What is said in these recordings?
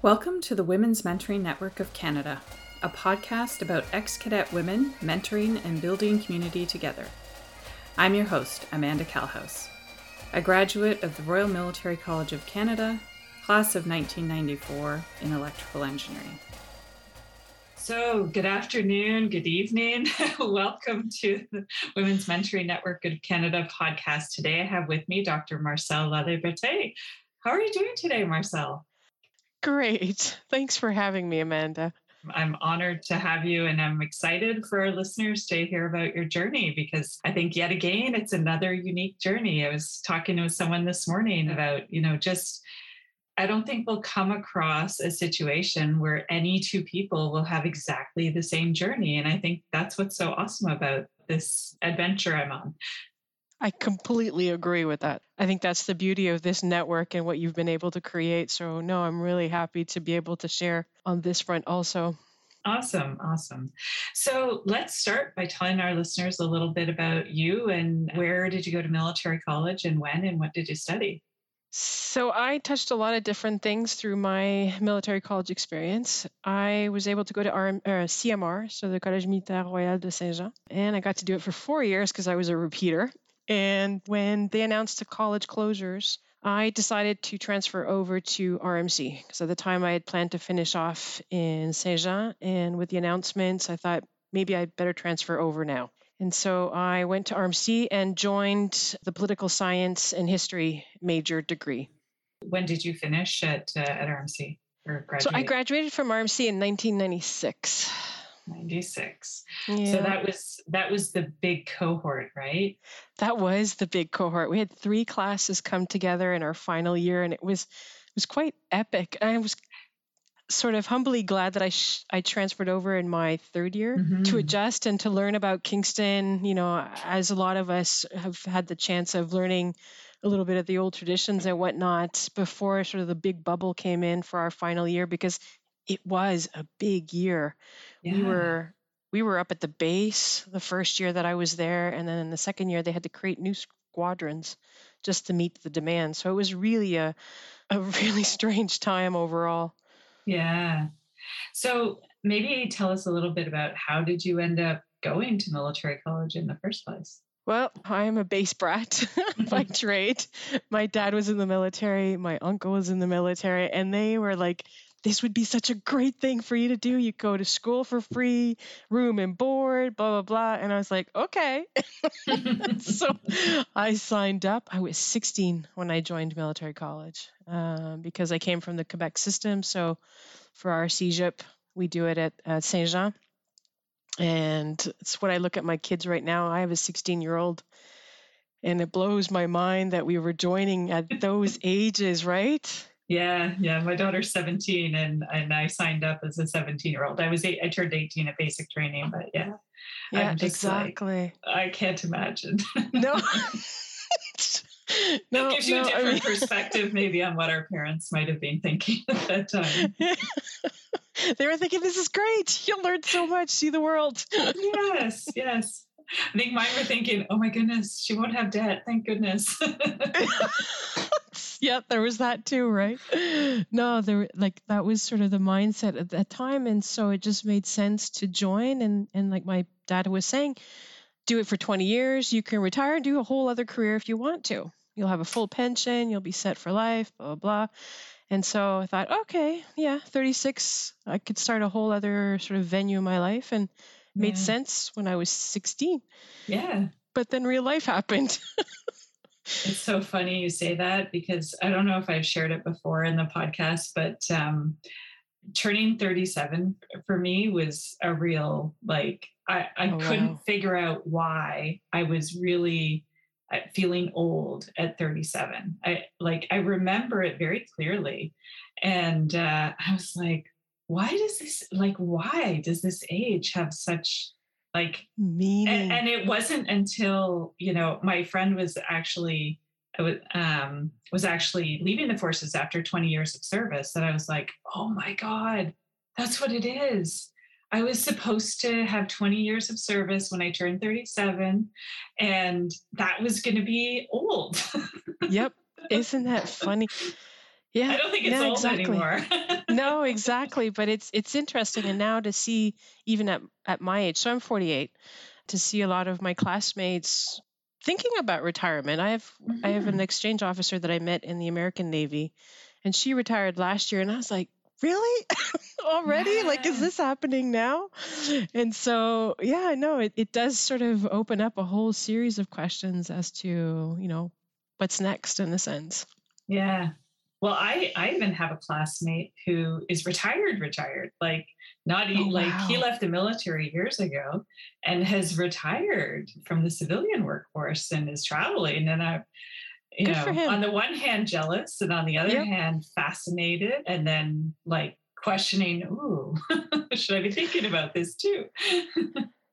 Welcome to the Women's Mentoring Network of Canada, a podcast about ex cadet women mentoring and building community together. I'm your host, Amanda Calhouse, a graduate of the Royal Military College of Canada, class of 1994 in electrical engineering. So, good afternoon, good evening. Welcome to the Women's Mentoring Network of Canada podcast. Today I have with me Dr. Marcel Laliberté. How are you doing today, Marcel? Great. Thanks for having me, Amanda. I'm honored to have you, and I'm excited for our listeners to hear about your journey because I think, yet again, it's another unique journey. I was talking with someone this morning about, you know, just I don't think we'll come across a situation where any two people will have exactly the same journey. And I think that's what's so awesome about this adventure I'm on. I completely agree with that. I think that's the beauty of this network and what you've been able to create. So, no, I'm really happy to be able to share on this front also. Awesome, awesome. So, let's start by telling our listeners a little bit about you and where did you go to military college and when and what did you study? So, I touched a lot of different things through my military college experience. I was able to go to RM, uh, CMR, so the Collège Militaire Royal de Saint Jean, and I got to do it for four years because I was a repeater. And when they announced the college closures, I decided to transfer over to RMC because at the time I had planned to finish off in Saint Jean. And with the announcements, I thought maybe I'd better transfer over now. And so I went to RMC and joined the political science and history major degree. When did you finish at, uh, at RMC or graduate? So I graduated from RMC in 1996. 96 yeah. so that was that was the big cohort right? That was the big cohort. We had three classes come together in our final year and it was it was quite epic. I was sort of humbly glad that i sh- i transferred over in my third year mm-hmm. to adjust and to learn about kingston. You know as a lot of us have had the chance of learning a little bit of the old traditions and whatnot before sort of the big bubble came in for our final year because it was a big year. Yeah. We were we were up at the base the first year that I was there, and then in the second year they had to create new squadrons just to meet the demand. So it was really a a really strange time overall. Yeah. So maybe tell us a little bit about how did you end up going to military college in the first place? Well, I'm a base brat by trade. My dad was in the military, my uncle was in the military, and they were like this would be such a great thing for you to do. You go to school for free, room and board, blah, blah, blah. And I was like, okay. so I signed up. I was 16 when I joined military college um, because I came from the Quebec system. So for our CEGEP, we do it at, at Saint Jean. And it's what I look at my kids right now. I have a 16 year old and it blows my mind that we were joining at those ages, right? Yeah, yeah. My daughter's 17 and and I signed up as a 17 year old. I was eight, I turned 18 at basic training, but yeah. Yeah, exactly. Like, I can't imagine. No. no, it gives you no, a different I mean... perspective maybe on what our parents might have been thinking at that time. Yeah. they were thinking, this is great. You'll learn so much, see the world. yes, yes. I think mine were thinking, oh my goodness, she won't have debt. Thank goodness. yeah, there was that too, right? No, there like that was sort of the mindset at that time. And so it just made sense to join and and like my dad was saying, do it for 20 years, you can retire and do a whole other career if you want to. You'll have a full pension, you'll be set for life, blah blah blah. And so I thought, okay, yeah, 36, I could start a whole other sort of venue in my life and made yeah. sense when I was 16. Yeah. But then real life happened. it's so funny you say that because I don't know if I've shared it before in the podcast, but um, turning 37 for me was a real, like, I, I oh, couldn't wow. figure out why I was really uh, feeling old at 37. I like, I remember it very clearly. And uh, I was like, why does this like why does this age have such like meaning and, and it wasn't until you know my friend was actually um, was actually leaving the forces after 20 years of service that I was like, oh my God, that's what it is. I was supposed to have 20 years of service when I turned 37, and that was going to be old. yep. Isn't that funny? Yeah. I don't think it's no, old exactly. anymore. no, exactly. But it's it's interesting, and now to see even at at my age, so I'm 48, to see a lot of my classmates thinking about retirement. I have mm-hmm. I have an mm-hmm. exchange officer that I met in the American Navy, and she retired last year, and I was like, really already yeah. like is this happening now and so yeah no it, it does sort of open up a whole series of questions as to you know what's next in a sense yeah well i i even have a classmate who is retired retired like not oh, like wow. he left the military years ago and has retired from the civilian workforce and is traveling and i you Good know, on the one hand jealous and on the other yep. hand fascinated and then like questioning, ooh, should I be thinking about this too?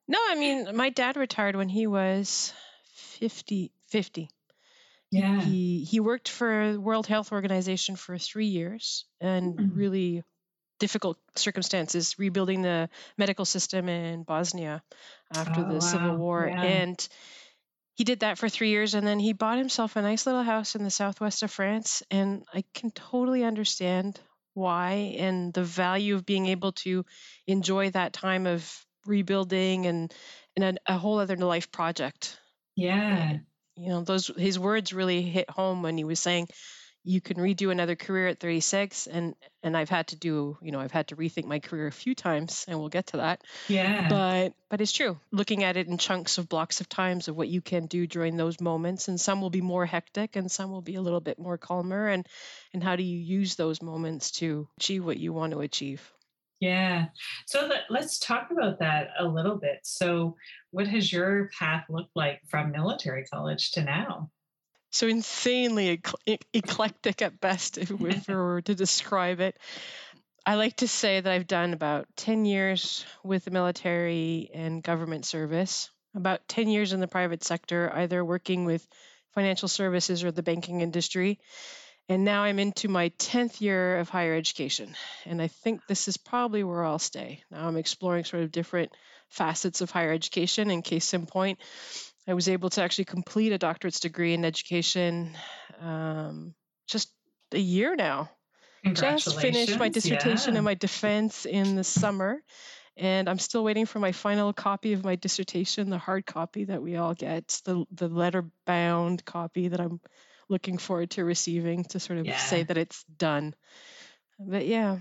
no, I mean, my dad retired when he was 50. 50. Yeah. He he worked for World Health Organization for 3 years and mm-hmm. really difficult circumstances rebuilding the medical system in Bosnia after oh, the wow. civil war yeah. and he did that for three years and then he bought himself a nice little house in the southwest of France. And I can totally understand why and the value of being able to enjoy that time of rebuilding and, and a, a whole other life project. Yeah. You know, those his words really hit home when he was saying, you can redo another career at 36 and and I've had to do you know I've had to rethink my career a few times and we'll get to that yeah but but it's true looking at it in chunks of blocks of times of what you can do during those moments and some will be more hectic and some will be a little bit more calmer and and how do you use those moments to achieve what you want to achieve yeah. So let, let's talk about that a little bit. So, what has your path looked like from military college to now? so insanely eclectic at best, if we were to describe it. I like to say that I've done about 10 years with the military and government service, about 10 years in the private sector, either working with financial services or the banking industry. And now I'm into my 10th year of higher education. And I think this is probably where I'll stay. Now I'm exploring sort of different facets of higher education. In case in point, I was able to actually complete a doctorate's degree in education um, just a year now. Just finished my dissertation yeah. and my defense in the summer. And I'm still waiting for my final copy of my dissertation, the hard copy that we all get, the, the letter bound copy that I'm looking forward to receiving to sort of yeah. say that it's done. But yeah.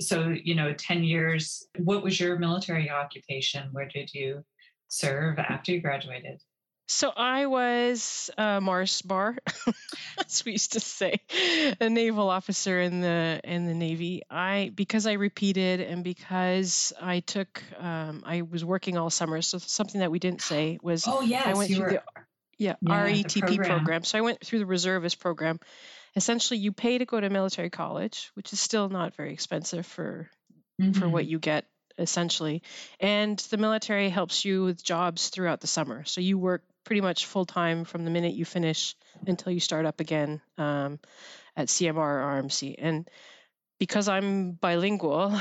So, you know, 10 years, what was your military occupation? Where did you serve after you graduated? So I was a Mars bar, as we used to say, a naval officer in the in the Navy. I because I repeated and because I took um, I was working all summer. So something that we didn't say was oh yes, I went through were, the yeah, yeah RETP program. program. So I went through the reservist program. Essentially, you pay to go to military college, which is still not very expensive for mm-hmm. for what mm-hmm. you get essentially. And the military helps you with jobs throughout the summer. So you work pretty much full time from the minute you finish until you start up again um, at CMR or RMC. And because I'm bilingual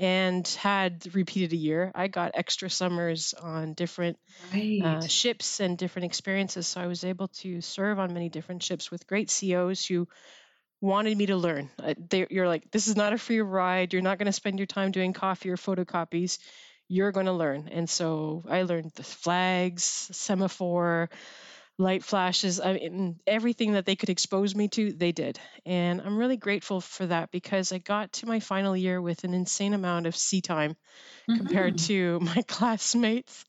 and had repeated a year, I got extra summers on different uh, right. uh, ships and different experiences. So I was able to serve on many different ships with great COs who wanted me to learn. Uh, they, you're like, this is not a free ride. You're not going to spend your time doing coffee or photocopies you're going to learn. And so I learned the flags, semaphore, light flashes, I mean, everything that they could expose me to, they did. And I'm really grateful for that because I got to my final year with an insane amount of sea time mm-hmm. compared to my classmates.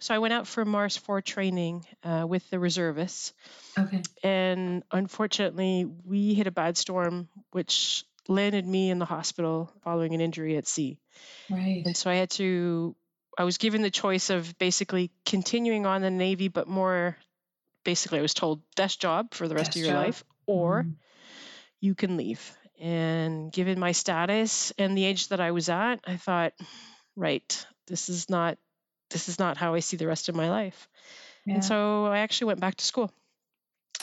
So I went out for Mars 4 training uh, with the reservists. Okay. And unfortunately, we hit a bad storm, which landed me in the hospital following an injury at sea. Right. And so I had to, I was given the choice of basically continuing on the Navy, but more basically, I was told desk job for the rest desk of your job. life, or mm. you can leave. And given my status and the age that I was at, I thought, right, this is not this is not how I see the rest of my life. Yeah. And so I actually went back to school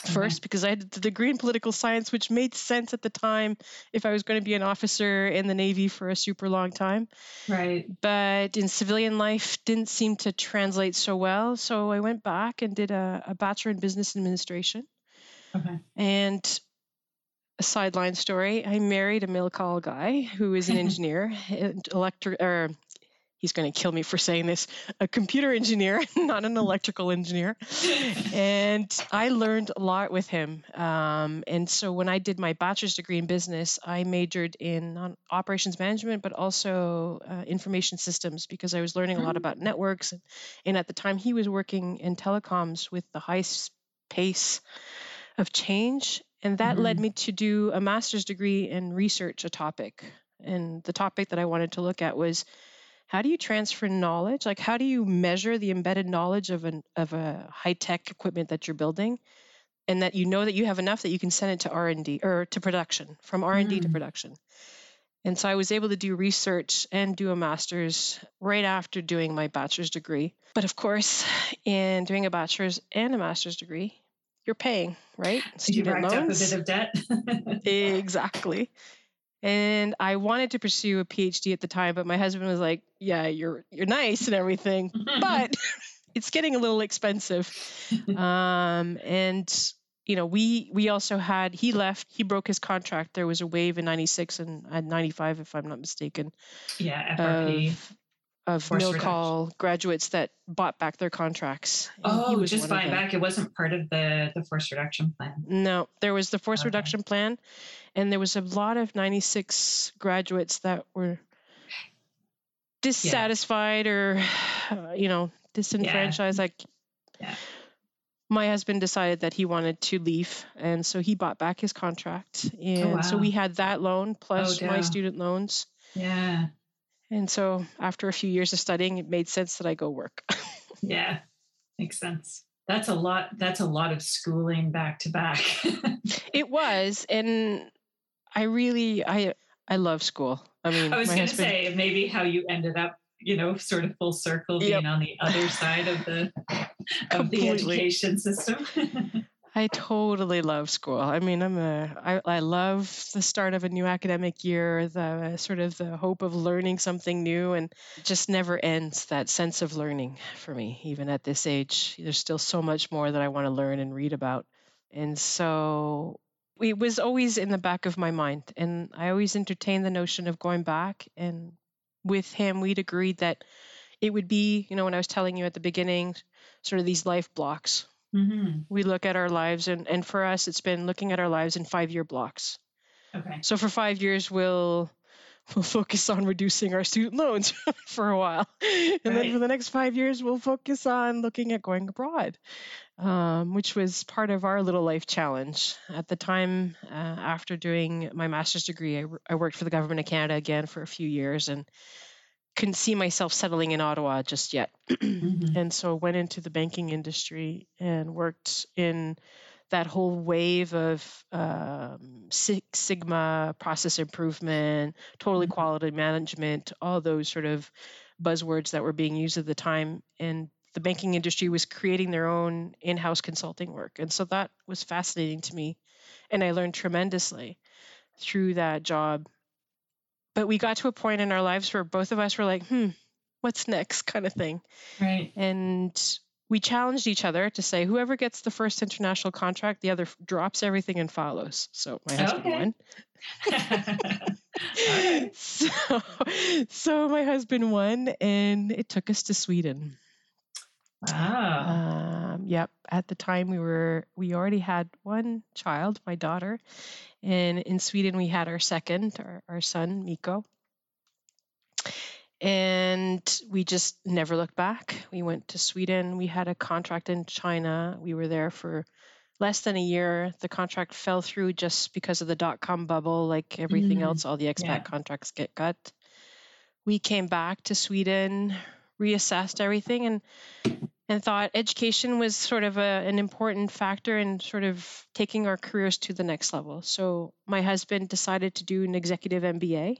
first mm-hmm. because I had the degree in political science, which made sense at the time if I was going to be an officer in the Navy for a super long time. Right. But in civilian life, didn't seem to translate so well. So I went back and did a, a bachelor in business administration. Okay. And a sideline story. I married a MilCol guy who is an engineer, and electric or he's going to kill me for saying this, a computer engineer, not an electrical engineer. and I learned a lot with him. Um, and so when I did my bachelor's degree in business, I majored in operations management, but also uh, information systems because I was learning a lot about mm. networks. And, and at the time, he was working in telecoms with the high pace of change. And that mm-hmm. led me to do a master's degree in research, a topic. And the topic that I wanted to look at was how do you transfer knowledge? Like how do you measure the embedded knowledge of an of a high tech equipment that you're building, and that you know that you have enough that you can send it to R and D or to production from R and D mm. to production. And so I was able to do research and do a master's right after doing my bachelor's degree. But of course, in doing a bachelor's and a master's degree, you're paying, right? Student you loans. up a bit of debt. exactly. And I wanted to pursue a PhD at the time, but my husband was like, "Yeah, you're you're nice and everything, but it's getting a little expensive." Um, and you know, we we also had he left, he broke his contract. There was a wave in '96 and at '95, if I'm not mistaken. Yeah, FRP. Of, of MilCol graduates that bought back their contracts. Oh, just buying back. It wasn't part of the the force reduction plan. No, there was the force okay. reduction plan, and there was a lot of 96 graduates that were dissatisfied yeah. or uh, you know disenfranchised yeah. like yeah. my husband decided that he wanted to leave and so he bought back his contract oh, and oh, wow. so we had that loan plus oh, my student loans yeah and so after a few years of studying it made sense that i go work yeah makes sense that's a lot that's a lot of schooling back to back it was and I really I I love school. I mean, I was going to say maybe how you ended up, you know, sort of full circle being yep. on the other side of the of the education system. I totally love school. I mean, I'm a I, I love the start of a new academic year, the sort of the hope of learning something new, and just never ends. That sense of learning for me, even at this age, there's still so much more that I want to learn and read about. And so it was always in the back of my mind and i always entertained the notion of going back and with him we'd agreed that it would be you know when i was telling you at the beginning sort of these life blocks mm-hmm. we look at our lives and and for us it's been looking at our lives in five year blocks okay so for five years we'll we'll focus on reducing our student loans for a while and right. then for the next five years we'll focus on looking at going abroad um, which was part of our little life challenge. At the time, uh, after doing my master's degree, I, I, worked for the government of Canada again for a few years and couldn't see myself settling in Ottawa just yet. mm-hmm. And so went into the banking industry and worked in that whole wave of um, Six Sigma process improvement, totally mm-hmm. quality management, all those sort of buzzwords that were being used at the time. And the banking industry was creating their own in-house consulting work and so that was fascinating to me and i learned tremendously through that job but we got to a point in our lives where both of us were like hmm what's next kind of thing. Right. And we challenged each other to say whoever gets the first international contract the other drops everything and follows. So my husband okay. won. So, so my husband won and it took us to sweden. Wow. Um, yep. At the time, we were we already had one child, my daughter, and in Sweden we had our second, our, our son Miko. And we just never looked back. We went to Sweden. We had a contract in China. We were there for less than a year. The contract fell through just because of the dot com bubble, like everything mm-hmm. else. All the expat yeah. contracts get cut. We came back to Sweden, reassessed everything, and and thought education was sort of a, an important factor in sort of taking our careers to the next level. So my husband decided to do an executive MBA.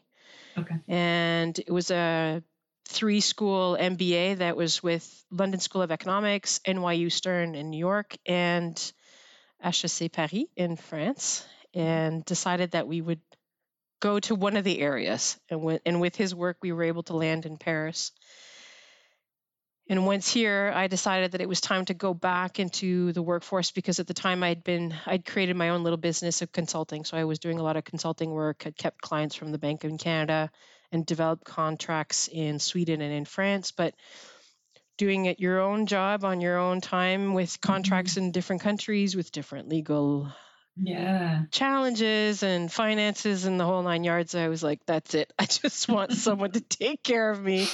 Okay. And it was a three school MBA that was with London School of Economics, NYU Stern in New York, and HEC Paris in France, and decided that we would go to one of the areas. And with, and with his work, we were able to land in Paris And once here, I decided that it was time to go back into the workforce because at the time I'd been, I'd created my own little business of consulting. So I was doing a lot of consulting work, had kept clients from the Bank of Canada and developed contracts in Sweden and in France. But doing it your own job on your own time with contracts mm-hmm. in different countries with different legal yeah challenges and finances and the whole nine yards i was like that's it i just want someone to take care of me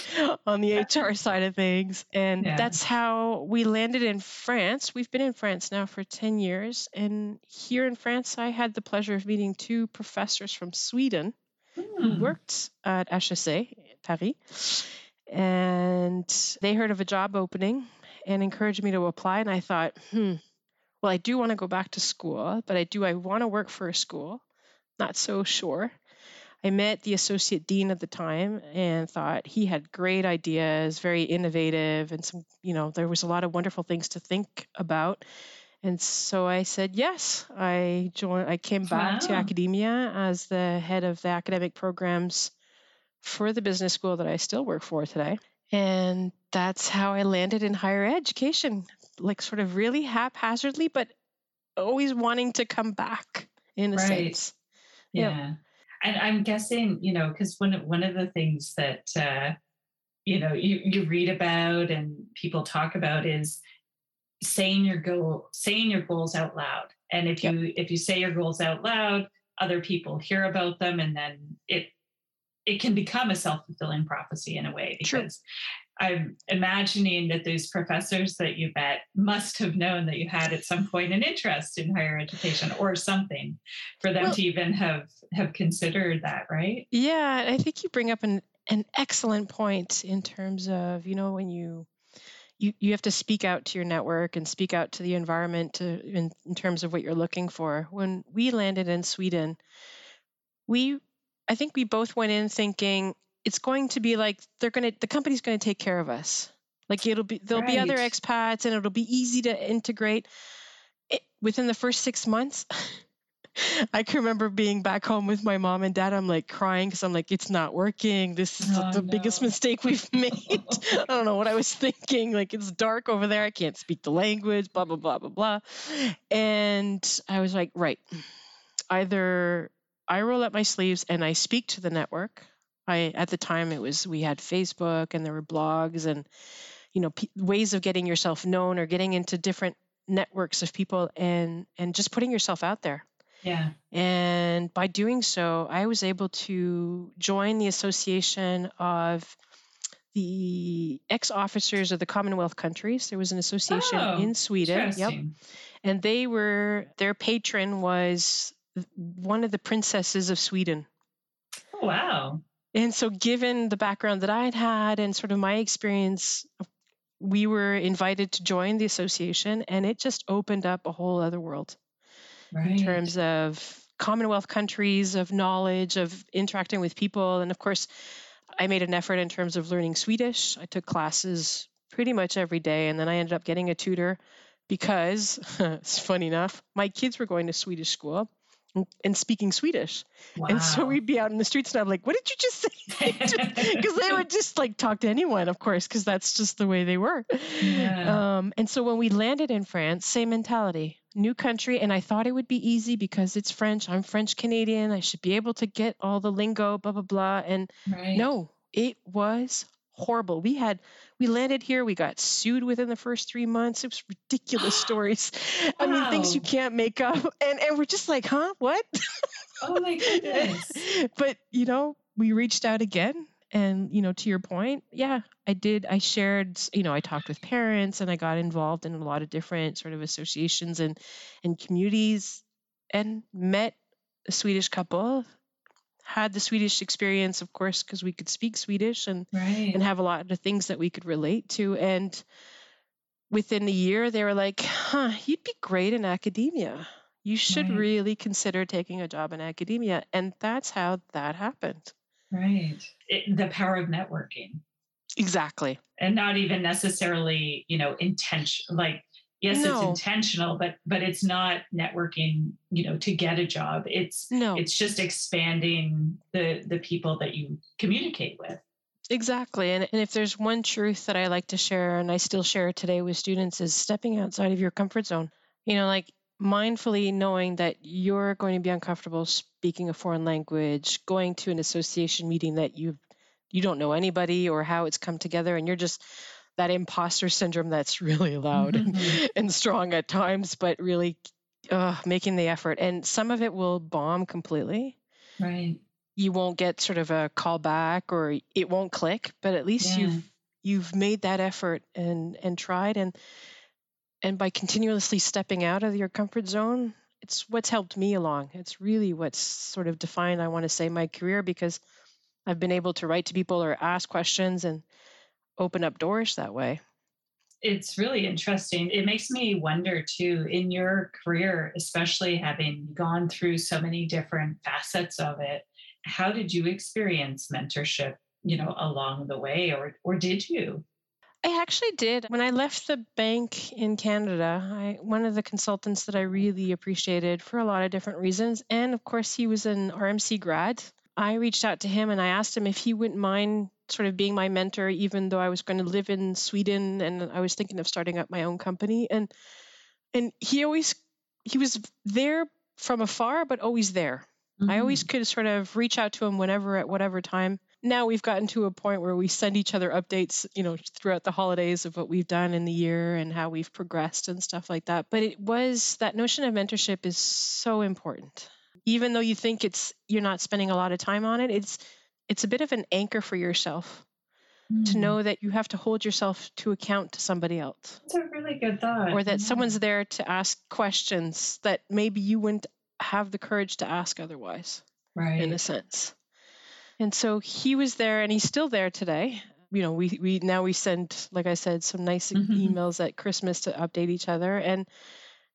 on the hr side of things and yeah. that's how we landed in france we've been in france now for 10 years and here in france i had the pleasure of meeting two professors from sweden mm. who hmm. worked at HEC paris and they heard of a job opening and encouraged me to apply and i thought hmm well, I do want to go back to school, but I do I want to work for a school? Not so sure. I met the associate dean at the time and thought he had great ideas, very innovative, and some, you know, there was a lot of wonderful things to think about. And so I said yes. I joined. I came back wow. to academia as the head of the academic programs for the business school that I still work for today. And that's how I landed in higher education like sort of really haphazardly, but always wanting to come back in a right. sense. Yeah. yeah. And I'm guessing, you know, because one one of the things that uh, you know you, you read about and people talk about is saying your goal, saying your goals out loud. And if you if you say your goals out loud, other people hear about them, and then it it can become a self fulfilling prophecy in a way because I'm imagining that those professors that you met must have known that you had at some point an interest in higher education or something for them well, to even have have considered that, right? Yeah, I think you bring up an an excellent point in terms of, you know, when you you, you have to speak out to your network and speak out to the environment to, in, in terms of what you're looking for. When we landed in Sweden, we I think we both went in thinking it's going to be like they're going to the company's going to take care of us. Like it'll be there'll right. be other expats and it'll be easy to integrate. It, within the first six months, I can remember being back home with my mom and dad. I'm like crying because I'm like, it's not working. This is oh, the no. biggest mistake we've made. I don't know what I was thinking. Like, it's dark over there. I can't speak the language, blah, blah, blah, blah, blah. And I was like, right. Either I roll up my sleeves and I speak to the network I at the time it was we had Facebook and there were blogs and you know p- ways of getting yourself known or getting into different networks of people and and just putting yourself out there. Yeah. And by doing so, I was able to join the association of the ex-officers of the Commonwealth countries. There was an association oh, in Sweden. Yep. And they were their patron was one of the princesses of Sweden. Oh, wow. And so, given the background that I'd had and sort of my experience, we were invited to join the association, and it just opened up a whole other world right. in terms of Commonwealth countries, of knowledge, of interacting with people. And of course, I made an effort in terms of learning Swedish. I took classes pretty much every day, and then I ended up getting a tutor because it's funny enough, my kids were going to Swedish school and speaking Swedish. Wow. And so we'd be out in the streets and I'm like, what did you just say? Because they would just like talk to anyone, of course, because that's just the way they were. Yeah. Um, and so when we landed in France, same mentality, new country. And I thought it would be easy because it's French. I'm French Canadian. I should be able to get all the lingo, blah, blah, blah. And right. no, it was horrible. We had we landed here, we got sued within the first three months. It was ridiculous stories. I mean, things you can't make up. And and we're just like, huh? What? Oh my goodness. but you know, we reached out again. And, you know, to your point, yeah, I did. I shared, you know, I talked with parents and I got involved in a lot of different sort of associations and and communities and met a Swedish couple had the Swedish experience, of course, because we could speak Swedish and right. and have a lot of things that we could relate to. And within a year, they were like, "Huh, you'd be great in academia. You should right. really consider taking a job in academia." And that's how that happened. Right. It, the power of networking. Exactly. And not even necessarily, you know, intention like yes no. it's intentional but but it's not networking you know to get a job it's no it's just expanding the the people that you communicate with Exactly. And, and if there's one truth that I like to share, and I still share today with students, is stepping outside of your comfort zone. You know, like mindfully knowing that you're going to be uncomfortable speaking a foreign language, going to an association meeting that you you don't know anybody or how it's come together, and you're just that imposter syndrome that's really loud mm-hmm. and, and, strong at times, but really uh, making the effort. And some of it will bomb completely. Right. You won't get sort of a call back or it won't click, but at least yeah. you've you've made that effort and and tried and and by continuously stepping out of your comfort zone, it's what's helped me along. It's really what's sort of defined, I want to say, my career because I've been able to write to people or ask questions and open up doors that way. It's really interesting. It makes me wonder too, in your career, especially having gone through so many different facets of it, how did you experience mentorship, you know, along the way, or or did you? I actually did. When I left the bank in Canada, I, one of the consultants that I really appreciated for a lot of different reasons, and of course, he was an RMC grad. I reached out to him and I asked him if he wouldn't mind sort of being my mentor, even though I was going to live in Sweden and I was thinking of starting up my own company. And and he always he was there from afar, but always there. Mm-hmm. I always could sort of reach out to him whenever at whatever time. Now we've gotten to a point where we send each other updates, you know, throughout the holidays of what we've done in the year and how we've progressed and stuff like that. But it was that notion of mentorship is so important. Even though you think it's you're not spending a lot of time on it, it's it's a bit of an anchor for yourself mm. to know that you have to hold yourself to account to somebody else. That's a really good thought. Or that yeah. someone's there to ask questions that maybe you wouldn't have the courage to ask otherwise. Right. In a sense. And so he was there and he's still there today. You know, we, we now we send, like I said, some nice mm-hmm. emails at Christmas to update each other. And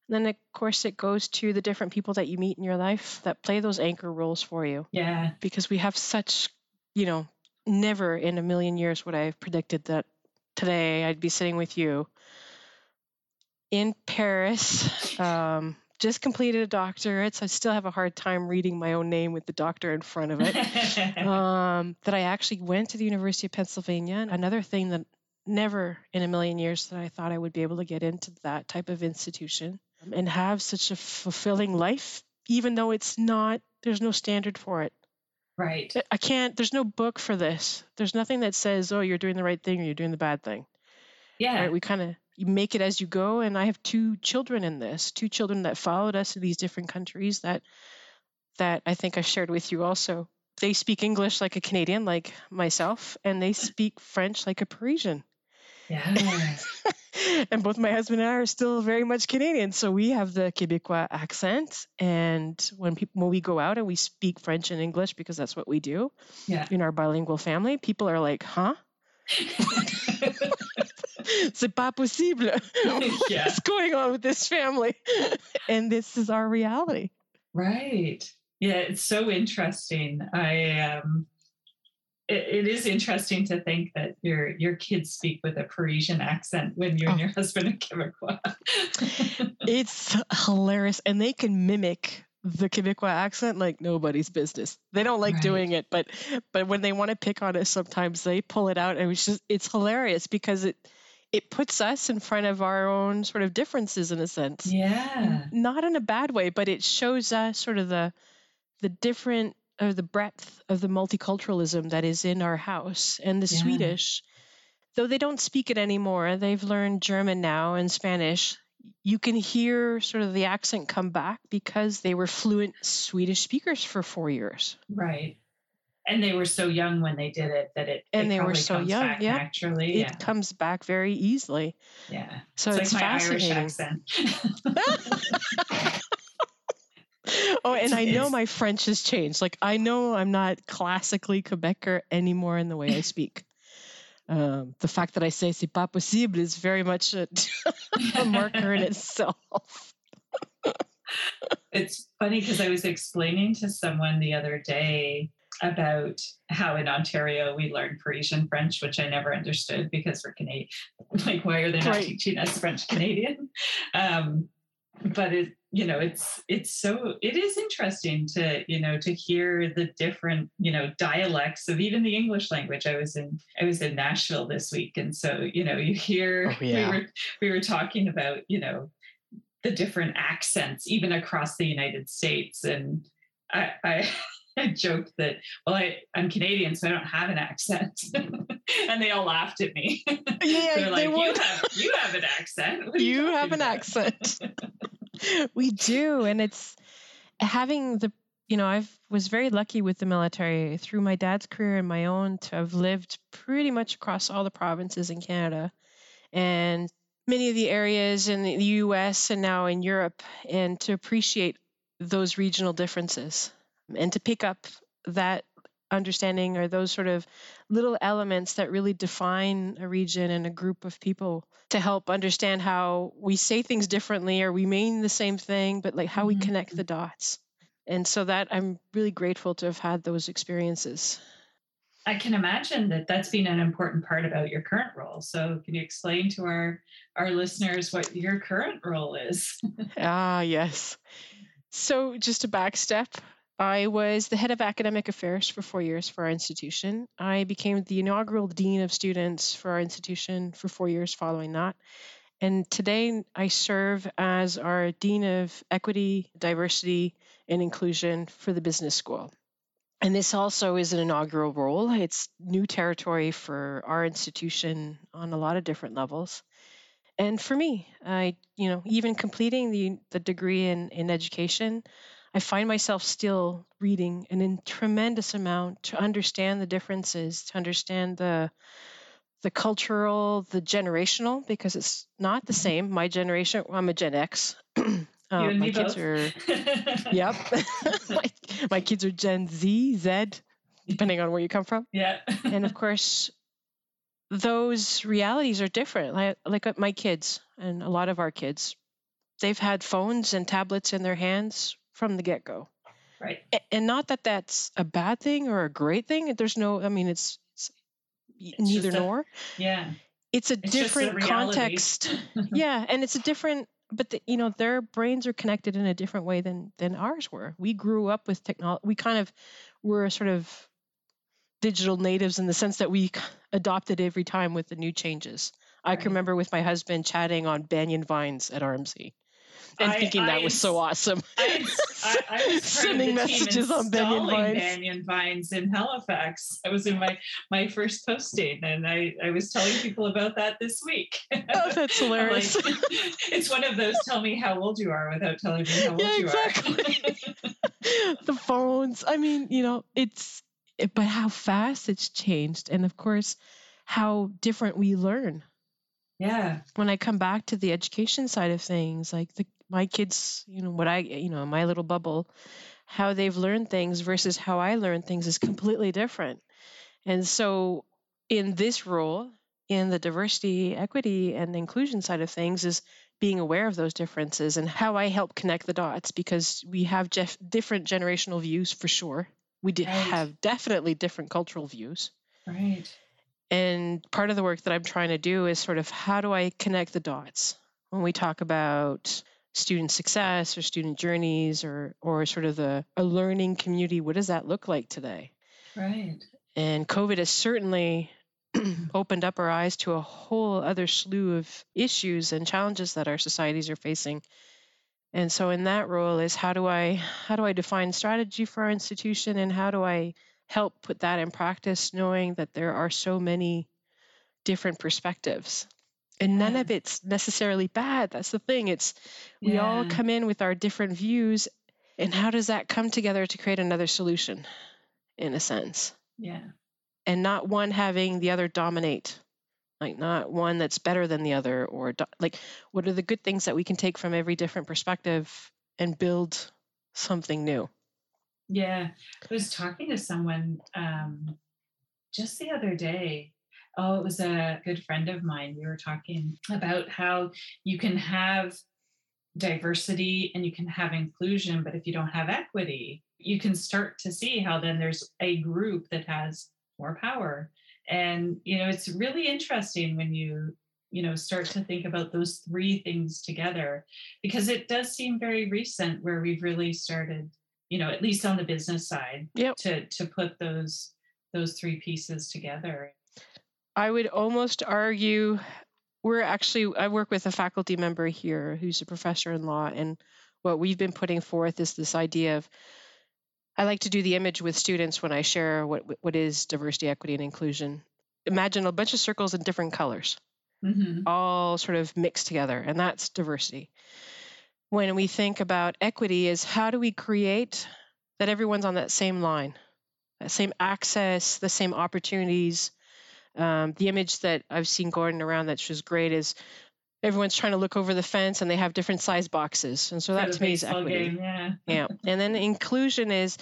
then of course it goes to the different people that you meet in your life that play those anchor roles for you. Yeah. Because we have such you know, never in a million years would I have predicted that today I'd be sitting with you in Paris. Um, just completed a doctorate, so I still have a hard time reading my own name with the doctor in front of it. um, that I actually went to the University of Pennsylvania. Another thing that never in a million years that I thought I would be able to get into that type of institution and have such a fulfilling life, even though it's not, there's no standard for it. Right. I can't, there's no book for this. There's nothing that says, oh, you're doing the right thing or you're doing the bad thing. Yeah. Right? We kind of, you make it as you go. And I have two children in this, two children that followed us to these different countries that, that I think I shared with you also. They speak English like a Canadian, like myself, and they speak French like a Parisian. Yeah. and both my husband and I are still very much Canadian, so we have the Quebecois accent. And when people when we go out and we speak French and English because that's what we do yeah. in our bilingual family, people are like, "Huh." C'est pas possible. Yeah. What's going on with this family? and this is our reality. Right. Yeah, it's so interesting. I um it, it is interesting to think that your your kids speak with a Parisian accent when you oh. and your oh. husband are Quebecois. it's hilarious, and they can mimic the Quebecois accent like nobody's business. They don't like right. doing it, but but when they want to pick on us, sometimes they pull it out, and it's just it's hilarious because it it puts us in front of our own sort of differences in a sense. Yeah, not in a bad way, but it shows us sort of the the different or the breadth of the multiculturalism that is in our house. And the yeah. Swedish, though they don't speak it anymore, they've learned German now and Spanish. You can hear sort of the accent come back because they were fluent Swedish speakers for four years. Right. And they were so young when they did it that it and it they were so young. Yeah, naturally, it yeah. comes back very easily. Yeah, so it's, it's like fascinating. Irish accent. oh, and I know my French has changed. Like I know I'm not classically Quebecer anymore in the way I speak. Um, the fact that I say "c'est pas possible" is very much a, a marker in itself. it's funny because I was explaining to someone the other day about how in Ontario we learn Parisian French, which I never understood because we're Canadian. Like, why are they not right. teaching us French Canadian? Um, but it, you know it's it's so it is interesting to you know to hear the different you know dialects of even the english language i was in i was in nashville this week and so you know you hear oh, yeah. we were we were talking about you know the different accents even across the united states and i i I joked that, well, I, I'm Canadian, so I don't have an accent. and they all laughed at me. Yeah, They're like, they you, have, you have an accent. You, have an about? accent. we do. And it's having the, you know, I was very lucky with the military through my dad's career and my own to have lived pretty much across all the provinces in Canada and many of the areas in the US and now in Europe, and to appreciate those regional differences and to pick up that understanding or those sort of little elements that really define a region and a group of people to help understand how we say things differently or we mean the same thing but like how we mm-hmm. connect the dots. And so that i'm really grateful to have had those experiences. I can imagine that that's been an important part about your current role. So can you explain to our our listeners what your current role is? Ah yes. So just a back step I was the head of academic affairs for four years for our institution. I became the inaugural dean of students for our institution for four years following that. And today I serve as our dean of equity, diversity, and inclusion for the business school. And this also is an inaugural role. It's new territory for our institution on a lot of different levels. And for me, I, you know, even completing the, the degree in, in education, I find myself still reading an in tremendous amount to understand the differences, to understand the the cultural, the generational, because it's not the same. My generation, I'm a Gen X. uh, my kids both. are, yep. my, my kids are Gen Z, Z, depending on where you come from. Yeah. and of course, those realities are different. Like, like uh, my kids and a lot of our kids, they've had phones and tablets in their hands from the get go. Right. And not that that's a bad thing or a great thing. There's no, I mean, it's, it's, it's neither a, nor. Yeah. It's a it's different context. yeah. And it's a different, but the, you know, their brains are connected in a different way than, than ours were. We grew up with technology. We kind of were sort of digital natives in the sense that we adopted every time with the new changes. I can remember with my husband chatting on Banyan VINES at RMC and I, thinking I, that was so awesome. I, I was sending messages on Banyan VINES. Banyan VINES in Halifax. I was in my my first posting, and I I was telling people about that this week. Oh, that's hilarious! like, it's one of those tell me how old you are without telling me how old yeah, you exactly. are. the phones. I mean, you know, it's eh, but how fast it's changed, and of course, how different we learn. Yeah. When I come back to the education side of things, like the my kids, you know, what I, you know, my little bubble, how they've learned things versus how I learn things is completely different. And so, in this role, in the diversity, equity, and inclusion side of things, is being aware of those differences and how I help connect the dots because we have different generational views for sure. We right. have definitely different cultural views. Right. And part of the work that I'm trying to do is sort of how do I connect the dots when we talk about student success or student journeys or or sort of the a learning community what does that look like today? Right. And covid has certainly opened up our eyes to a whole other slew of issues and challenges that our societies are facing. And so in that role is how do i how do i define strategy for our institution and how do i help put that in practice knowing that there are so many different perspectives and none of it's necessarily bad that's the thing it's we yeah. all come in with our different views and how does that come together to create another solution in a sense? Yeah. And not one having the other dominate like not one that's better than the other or do, like what are the good things that we can take from every different perspective and build something new? Yeah i was talking to someone um, just the other day oh, it was a good friend of mine. We were talking about how you can have diversity and you can have inclusion, but if you don't have equity, you can start to see how then there's a group that has more power. And, you know, it's really interesting when you you know start to think about those three things together because it does seem very recent where we've really started you know at least on the business side Yep. to to put those those three pieces together I would almost argue we're actually, I work with a faculty member here who's a professor in law, and what we've been putting forth is this idea of I like to do the image with students when I share what what is diversity, equity, and inclusion. Imagine a bunch of circles in different colors, mm-hmm. all sort of mixed together, and that's diversity. When we think about equity, is how do we create that everyone's on that same line, that same access, the same opportunities. Um, the image that I've seen going around that's just great is everyone's trying to look over the fence and they have different size boxes, and so that to me is equity. Game, yeah. yeah. And then inclusion is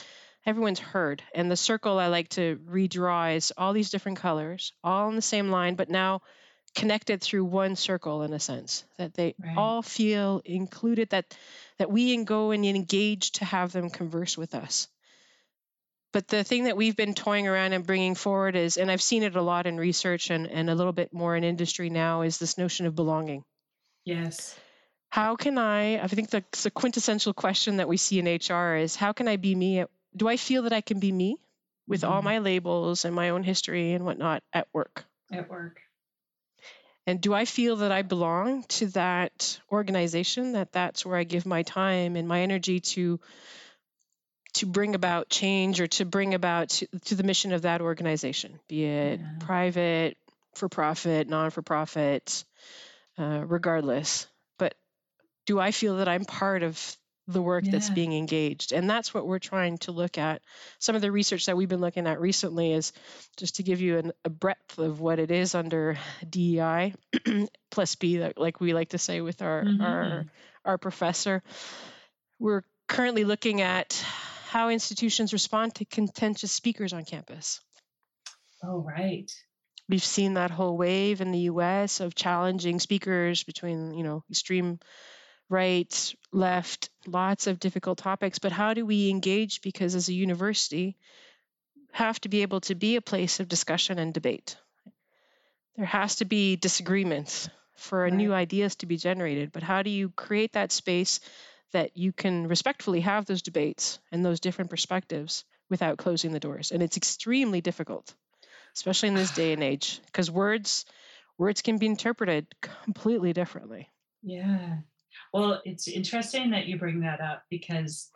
everyone's heard. And the circle I like to redraw is all these different colors, all on the same line, but now connected through one circle in a sense that they Right. all feel included that that we can go and engage to have them converse with us but the thing that we've been toying around and bringing forward is and i've seen it a lot in research and, and a little bit more in industry now is this notion of belonging yes how can I? I think the, the quintessential question that we see in HR is how can I be me? At, do I feel that I can be me with all Mhm. my labels and my own history and whatnot at work? at work And do I feel that I belong to that organization? That that's where I give my time and my energy to to bring about change or to bring about to, to the mission of that organization, be it Yeah. private, for profit, non for profit, uh, regardless. But do I feel that I'm part of the work that's being engaged? And that's what we're trying to look at. Some of the research that we've been looking at recently is just to give you an, a breadth of what it is under DEI plus B, like we like to say with our, our Mhm. our professor. We're currently looking at how institutions respond to contentious speakers on campus. oh right We've seen that whole wave in the US of challenging speakers between, you know, extreme right, left, lots of difficult topics, but how do we engage because as a university have to be able to be a place of discussion and debate. There has to be disagreements for Right. new ideas to be generated, but how do you create that space that you can respectfully have those debates and those different perspectives without closing the doors? And it's extremely difficult, especially in this day and age, because words words can be interpreted completely differently. Yeah. Well, it's interesting that you bring that up because,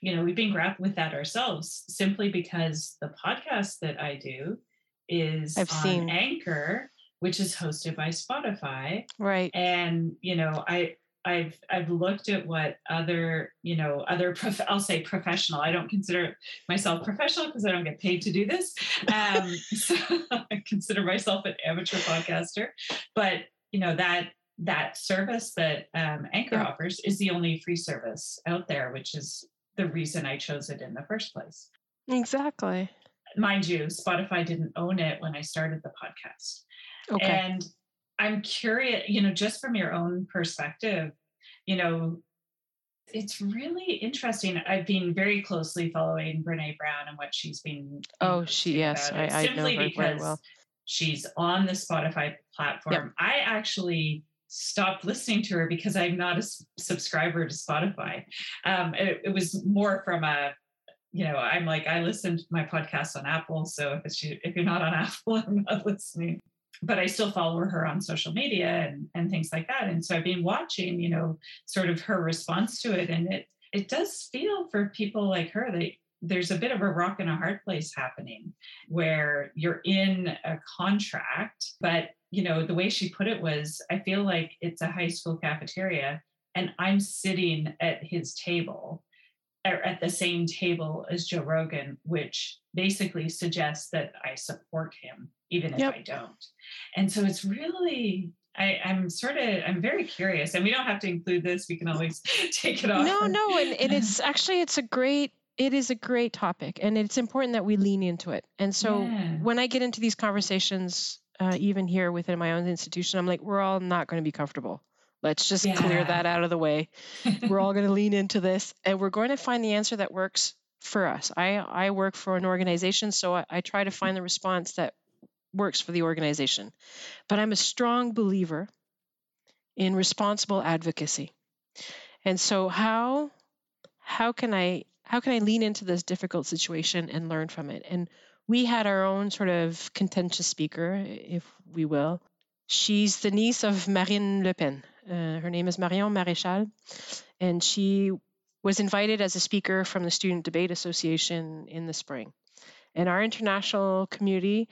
you know, we've been grappling with that ourselves simply because the podcast that I do is I've on seen- Anchor, which is hosted by Spotify. Right. And, you know, I, I've I've looked at what other you know other prof- I'll say professional. I don't consider myself professional because I don't get paid to do this. Um, so I consider myself an amateur podcaster. But you know that that service that um, Anchor Yeah. offers is the only free service out there, which is the reason I chose it in the first place. Exactly. Mind you, Spotify didn't own it when I started the podcast. Okay. And I'm curious, you know, just from your own perspective, you know, it's really interesting. I've been very closely following Brene Brown and what she's been. Oh, she- yes, I- I know simply her very because well. she's on the Spotify platform. I actually stopped listening to her because I'm not a s- subscriber to Spotify. Um, it, it was more from a you know, I'm like, I listen to my podcast on Apple. So if it's if you're not on Apple, I'm not listening. But I still follow her on social media and, and things like that. And so I've been watching, you know, sort of her response to it. And it it does feel for people like her that there's a bit of a rock and a hard place happening where you're in a contract, but you know, the way she put it was, I feel like it's a high school cafeteria and I'm sitting at his table are at the same table as Joe Rogan, which basically suggests that I support him, even if Yep. I don't. And so it's really, I, I'm sort of, I'm very curious, and we don't have to include this. We can always take it off. No, no, and, and it's actually it's a great it is a great topic, and it's important that we lean into it. And so Yeah. when I get into these conversations, uh, even here within my own institution, I'm like, we're all not going to be comfortable. Let's just clear that out of the way. We're all going to lean into this, and we're going to find the answer that works for us. I I work for an organization, so I, I try to find the response that works for the organization. But I'm a strong believer in responsible advocacy. And so how how can I how can I lean into this difficult situation and learn from it? And we had our own sort of contentious speaker, if we will. She's the niece of Marine Le Pen. Uh, her name is Marion Maréchal, and she was invited as a speaker from the Student Debate Association in the spring. And our international community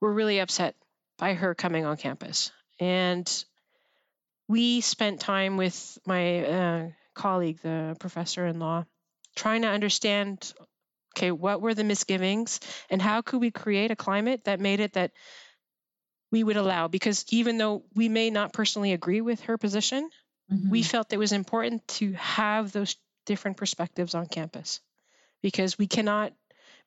were really upset by her coming on campus. And we spent time with my uh, colleague, the professor in law, trying to understand okay, what were the misgivings and how could we create a climate that made it that we would allow? Because even though we may not personally agree with her position, mm-hmm. we felt it was important to have those different perspectives on campus because we cannot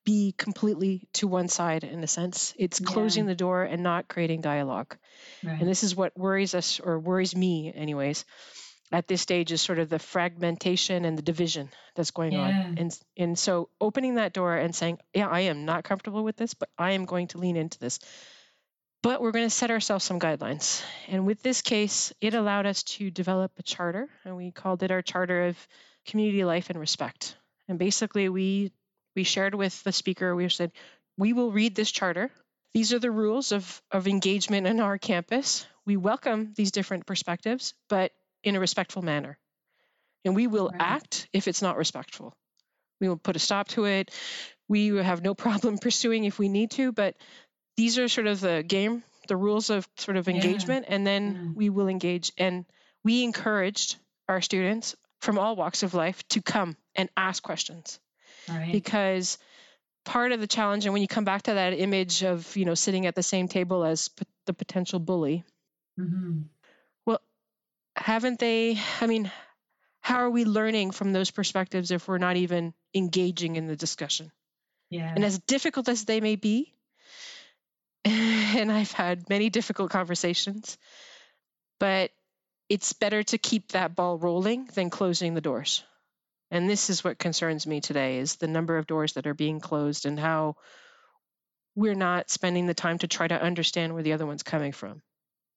be completely to one side in a sense. It's closing yeah. the door and not creating dialogue. Right. And this is what worries us or worries me anyways at this stage is sort of the fragmentation and the division that's going yeah. on. And and so opening that door and saying, yeah, I am not comfortable with this, but I am going to lean into this. But we're going to set ourselves some guidelines. And with this case, it allowed us to develop a charter, and we called it our charter of community life and respect. And basically we we shared with the speaker, we said, we will read this charter. These are the rules of, of engagement in our campus. We welcome these different perspectives, but in a respectful manner. And we will right. act if it's not respectful. We will put a stop to it. We have no problem pursuing if we need to, but these are sort of the game, the rules of sort of engagement, yeah. and then yeah. we will engage. And we encouraged our students from all walks of life to come and ask questions. Right. Because part of the challenge, and when you come back to that image of, you know, sitting at the same table as p- the potential bully, mm-hmm haven't they? I mean, how are we learning from those perspectives if we're not even engaging in the discussion? Yeah. And as difficult as they may be, and I've had many difficult conversations, but it's better to keep that ball rolling than closing the doors. And this is what concerns me today is the number of doors that are being closed and how we're not spending the time to try to understand where the other one's coming from.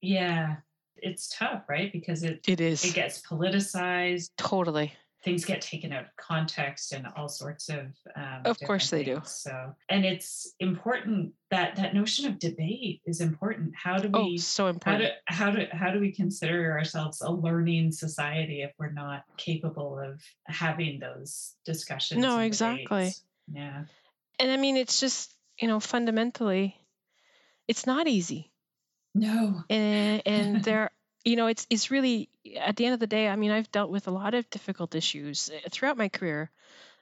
Yeah it's tough, right? Because it it is it gets politicized. Totally. Things get taken out of context and all sorts of. Um, of course they things. do. So, and it's important that that notion of debate is important. How do we? Oh, so important. How do how do how do we consider ourselves a learning society if we're not capable of having those discussions? No, exactly. Debates? Yeah. And I mean, it's just you know fundamentally, it's not easy no. And and there you know it's it's really at the end of the day i mean i've dealt with a lot of difficult issues eh, throughout my career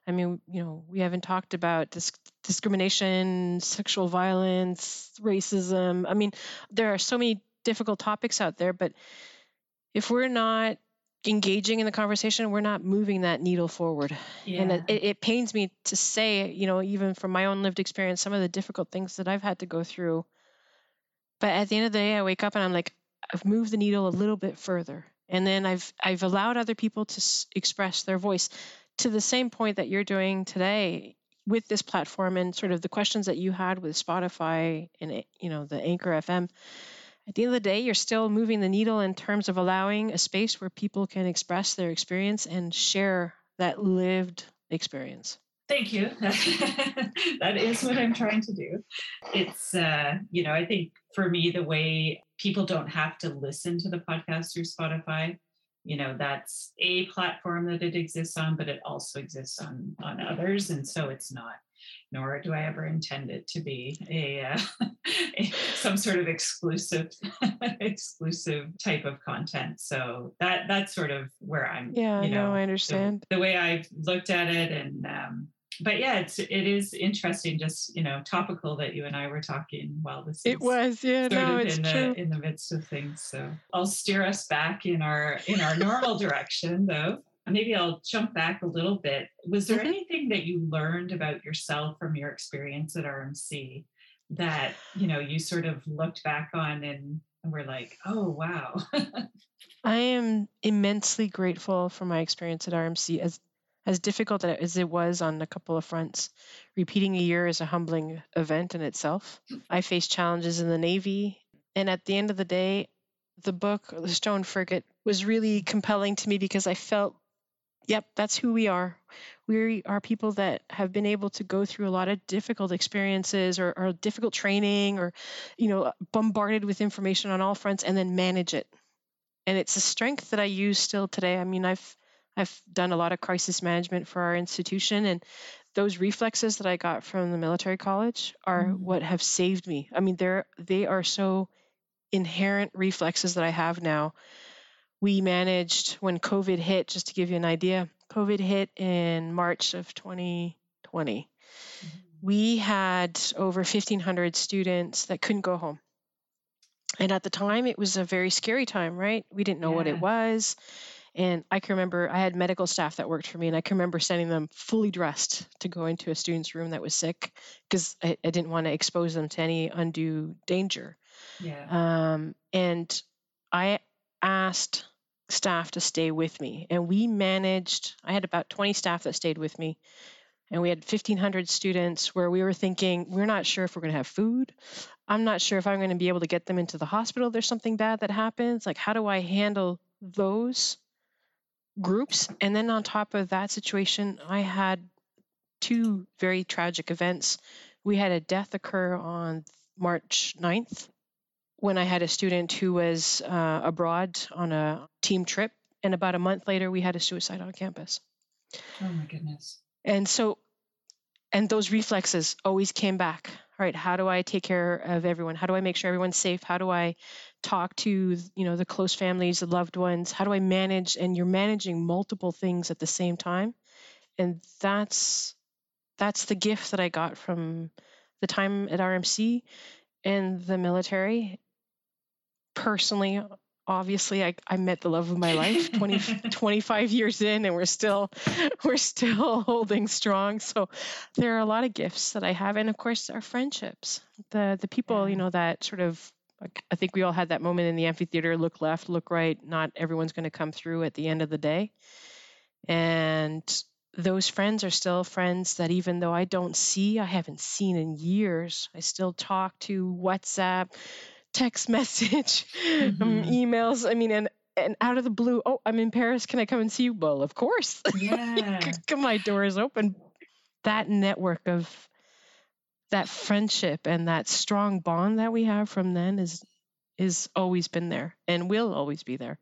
i mean you know we haven't talked about this discrimination sexual violence racism i mean there are so many difficult topics out there but if we're not engaging in the conversation we're not moving that needle forward yeah. and it, it pains me to say you know even from my own lived experience some of the difficult things that i've had to go through but at the end of the day, I wake up and I'm like, I've moved the needle a little bit further. And then I've I've allowed other people to s- express their voice to the same point that you're doing today with this platform and sort of the questions that you had with Spotify and you know the Anchor FM. At the end of the day, you're still moving the needle in terms of allowing a space where people can express their experience and share that lived experience. Thank you. that is what I'm trying to do. It's, uh, you know, I think for me, the way people don't have to listen to the podcast through Spotify, you know, that's a platform that it exists on, but it also exists on on others, and so it's not. Nor do I ever intend it to be a, uh, a some sort of exclusive exclusive type of content. So that that's sort of where I'm. Yeah, you know, no, I understand the, the, way I've looked at it, and um, but yeah, it's it is interesting, just you know, topical that you and I were talking while this. It was, yeah, no, it's in true. The, in the midst of things, so I'll steer us back in our in our normal direction, though. Maybe I'll jump back a little bit. Was there mm-hmm. anything that you learned about yourself from your experience at RMC that you know you sort of looked back on and were like, oh wow? I am immensely grateful for my experience at RMC as as difficult as it was on a couple of fronts, repeating a year is a humbling event in itself. I faced challenges in the Navy, and at the end of the day, the book, The Stone Frigate, was really compelling to me because I felt, yep, that's who we are. We are people that have been able to go through a lot of difficult experiences or, or difficult training or, you know, bombarded with information on all fronts and then manage it. And it's a strength that I use still today. I mean, I've I've done a lot of crisis management for our institution, and those reflexes that I got from the military college are mm-hmm. what have saved me. I mean, they're they are so inherent reflexes that I have now. We managed when COVID hit, just to give you an idea, COVID hit in March of 2020. Mm-hmm. We had over 1,500 students that couldn't go home. And at the time, it was a very scary time, right? We didn't know yeah. what it was. And I can remember I had medical staff that worked for me, and I can remember sending them fully dressed to go into a student's room that was sick because I, I, didn't want to expose them to any undue danger. Yeah. Um, and I asked staff to stay with me, and we managed. I had about 20 staff that stayed with me, and we had 1,500 students where we were thinking we're not sure if we're going to have food. I'm not sure if I'm going to be able to get them into the hospital. There's something bad that happens. Like, how do I handle those groups? And then on top of that situation, I had two very tragic events. We had a death occur on March 9th when I had a student who was uh, abroad on a team trip. And about a month later, we had a suicide on campus. Oh my goodness. And so, and those reflexes always came back all right? How do i take care of everyone? How do i make sure everyone's safe? How do i talk to you know the close families the loved ones? How do i manage? And you're managing multiple things at the same time. And that's that's the gift that i got from the time at rmc and the military. Personally obviously I, I met the love of my life 20, 25 years in and we're still we're still holding strong. So there are a lot of gifts that i have and of course our friendships. The the people you know that sort of i think we all had that moment in the amphitheater look left look right not everyone's going to come through at the end of the day. And those friends are still friends that even though i don't see i haven't seen in years i still talk to whatsapp text message, um, mm-hmm. um, emails. I mean, and and out of the blue, oh, I'm in Paris. Can I come and see you? Well, of course. Yeah. My door is open. That network of that friendship and that strong bond that we have from then is is always been there and will always be there.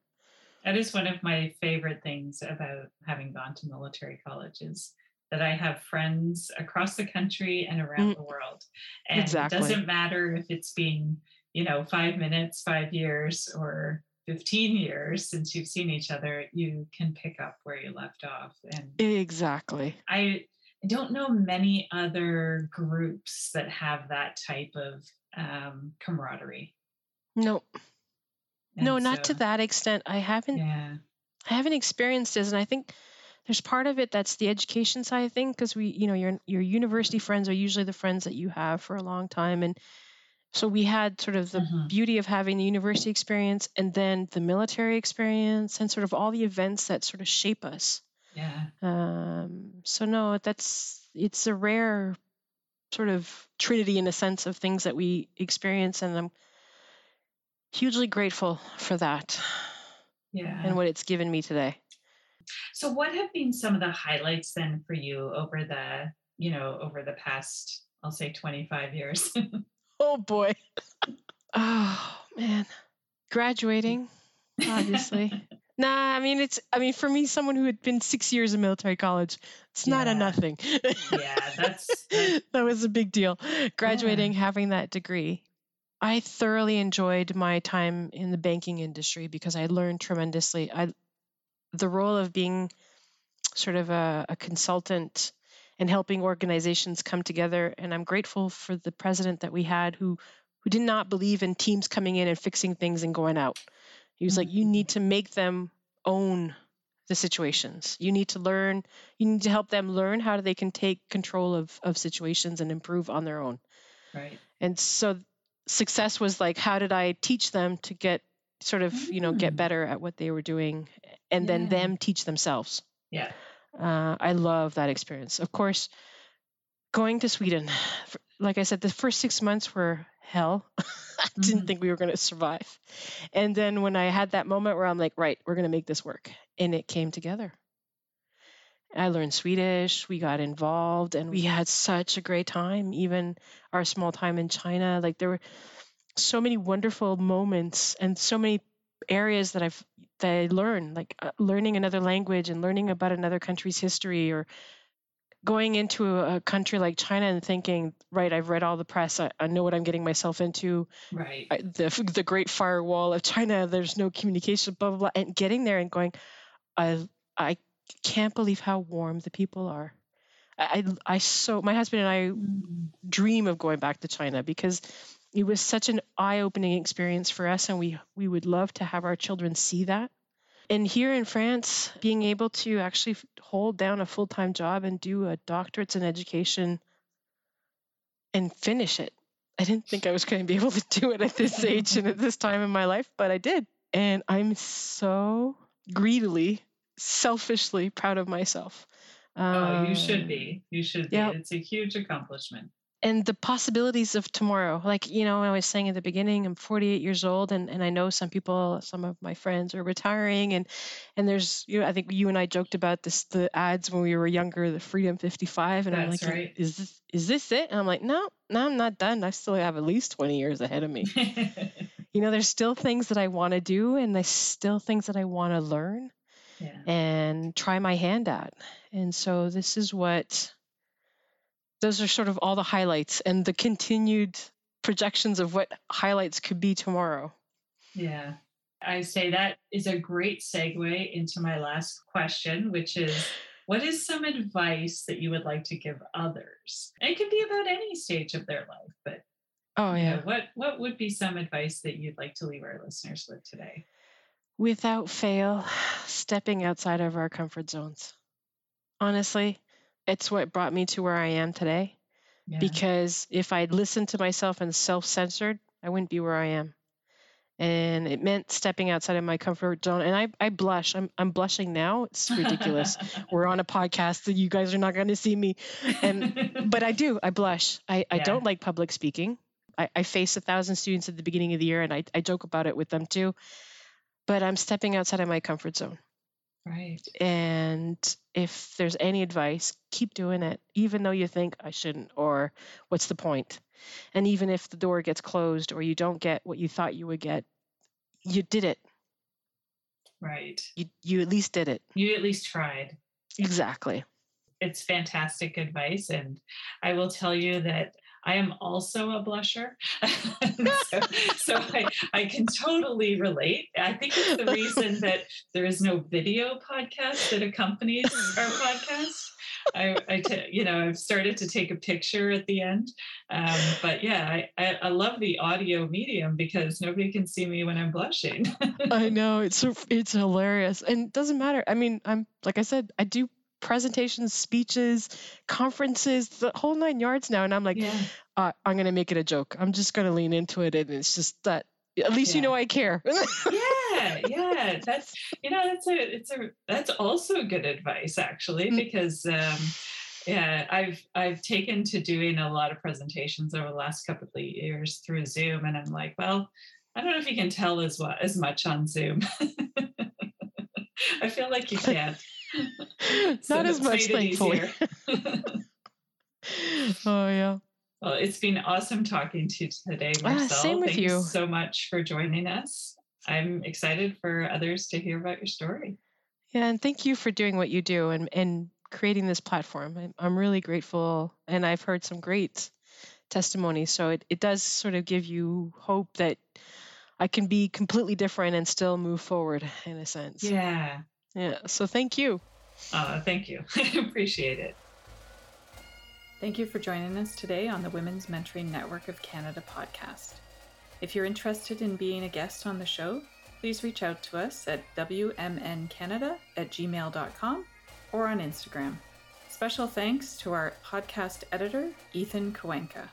That is one of my favorite things about having gone to military colleges that I have friends across the country and around mm, the world. And exactly. it doesn't matter if it's been you know, five minutes, five years, or 15 years since you've seen each other, you can pick up where you left off. And exactly. I don't know many other groups that have that type of um, camaraderie. No. And no, not to that extent. I haven't. Yeah. I haven't experienced this, and I think there's part of it that's the education side thing because we, you know, your your university friends are usually the friends that you have for a long time, and so we had sort of the mm-hmm. beauty of having the university experience and then the military experience and sort of all the events that sort of shape us. Yeah. Um, so no, that's it's a rare sort of trinity in a sense of things that we experience, and I'm hugely grateful for that. Yeah. And what it's given me today. So, what have been some of the highlights then for you over the, you know, over the past, I'll say, 25 years? Oh boy. oh man. Graduating, obviously. nah, I mean it's I mean for me, someone who had been six years in military college, it's not a nothing. yeah, that's that was a big deal. Graduating, yeah. having that degree. I thoroughly enjoyed my time in the banking industry because I learned tremendously. I the role of being sort of a, a consultant and helping organizations come together. And I'm grateful for the president that we had who who did not believe in teams coming in and fixing things and going out. He was mm-hmm. like, you need to make them own the situations. You need to learn, you need to help them learn how they can take control of, of situations and improve on their own. Right. And so success was like, how did I teach them to get sort of, mm. you know, get mm. better at what they were doing and yeah. then them teach themselves. Yeah Uh, I love that experience. Of course, going to Sweden, like I said, the first six months were hell. I didn't mm-hmm. think we were going to survive. And then when I had that moment where I'm like, right, we're going to make this work. And it came together. I learned Swedish, we got involved, and we had such a great time. Even our small time in China, like there were so many wonderful moments and so many areas that I've that I learn, like uh, learning another language and learning about another country's history, or going into a, a, country like China and thinking, right, I've read all the press, I, I know what I'm getting myself into. Right. I, the the Great Firewall of China, there's no communication, blah blah blah, and getting there and going, I I can't believe how warm the people are. I, I so my husband and I mm. dream of going back to China because it was such an eye-opening experience for us and we we would love to have our children see that. And here in France, being able to actually hold down a full-time job and do a doctorate in education and finish it. I didn't think I was going to be able to do it at this age and at this time in my life, but I did. And I'm so greedily selfishly proud of myself. oh, you um, should be. You should be. It's a huge accomplishment. And the possibilities of tomorrow, like you know, I was saying at the beginning, I'm 48 years old, and, and I know some people, some of my friends are retiring, and and there's you know, I think you and I joked about this, the ads when we were younger, the Freedom 55, and That's I'm like, right. is this is this it? And I'm like, no, no, I'm not done. I still have at least 20 years ahead of me. you know, there's still things that I want to do, and there's still things that I want to learn yeah. and try my hand at. And so this is what those are sort of all the highlights and the continued projections of what highlights could be tomorrow. Yeah. I say that is a great segue into my last question, which is what is some advice that you would like to give others? it could be about any stage of their life, but oh yeah. Know, what what would be some advice that you'd like to leave our listeners with today? without fail, stepping outside of our comfort zones. Honestly, it's what brought me to where I am today. Yeah. Because if I'd listened to myself and self censored, I wouldn't be where I am. And it meant stepping outside of my comfort zone. And I, I blush. I'm, I'm blushing now. It's ridiculous. We're on a podcast that you guys are not going to see me. And but I do. I blush. I, I don't like public speaking. I, I face a thousand students at the beginning of the year, and I, I joke about it with them too but I'm stepping outside of my comfort zone. Right. And if there's any advice, keep doing it, even though you think I shouldn't, or what's the point? And even if the door gets closed or you don't get what you thought you would get, you did it. Right. You, you at least did it. You at least tried. Exactly. It's fantastic advice. And I will tell you that I am also a blusher. so, so I, I can totally relate. I think it's the reason that there is no video podcast that accompanies our podcast. I, I t- you know, I've started to take a picture at the end. Um, but yeah, I, I, I, love the audio medium because nobody can see me when I'm blushing. I know it's it's hilarious, and it doesn't matter. I mean, I'm like I said, I do presentations, speeches, conferences, the whole nine yards now. And I'm like, yeah. uh, I'm going to make it a joke. I'm just going to lean into it. And it's just that at least yeah. you know I care. yeah, yeah. That's you know that's a it's a that's also good advice actually mm. because um, yeah I've I've taken to doing a lot of presentations over the last couple of years through Zoom and I'm like well I don't know if you can tell as well as much on Zoom. I feel like you can't. Not as much, thankfully. oh yeah. Well, it's been awesome talking to you today, Marcel. Ah, same with Thank you. you so much for joining us. I'm excited for others to hear about your story. Yeah, and thank you for doing what you do and, and creating this platform. I'm, I'm really grateful, and I've heard some great testimonies. So it, it does sort of give you hope that I can be completely different and still move forward in a sense. Yeah. Yeah. So thank you. Uh, thank you. I appreciate it. Thank you for joining us today on the Women's Mentoring Network of Canada podcast. If you're interested in being a guest on the show, please reach out to us at wmncanada at gmail.com or on Instagram. Special thanks to our podcast editor, Ethan Kowenka.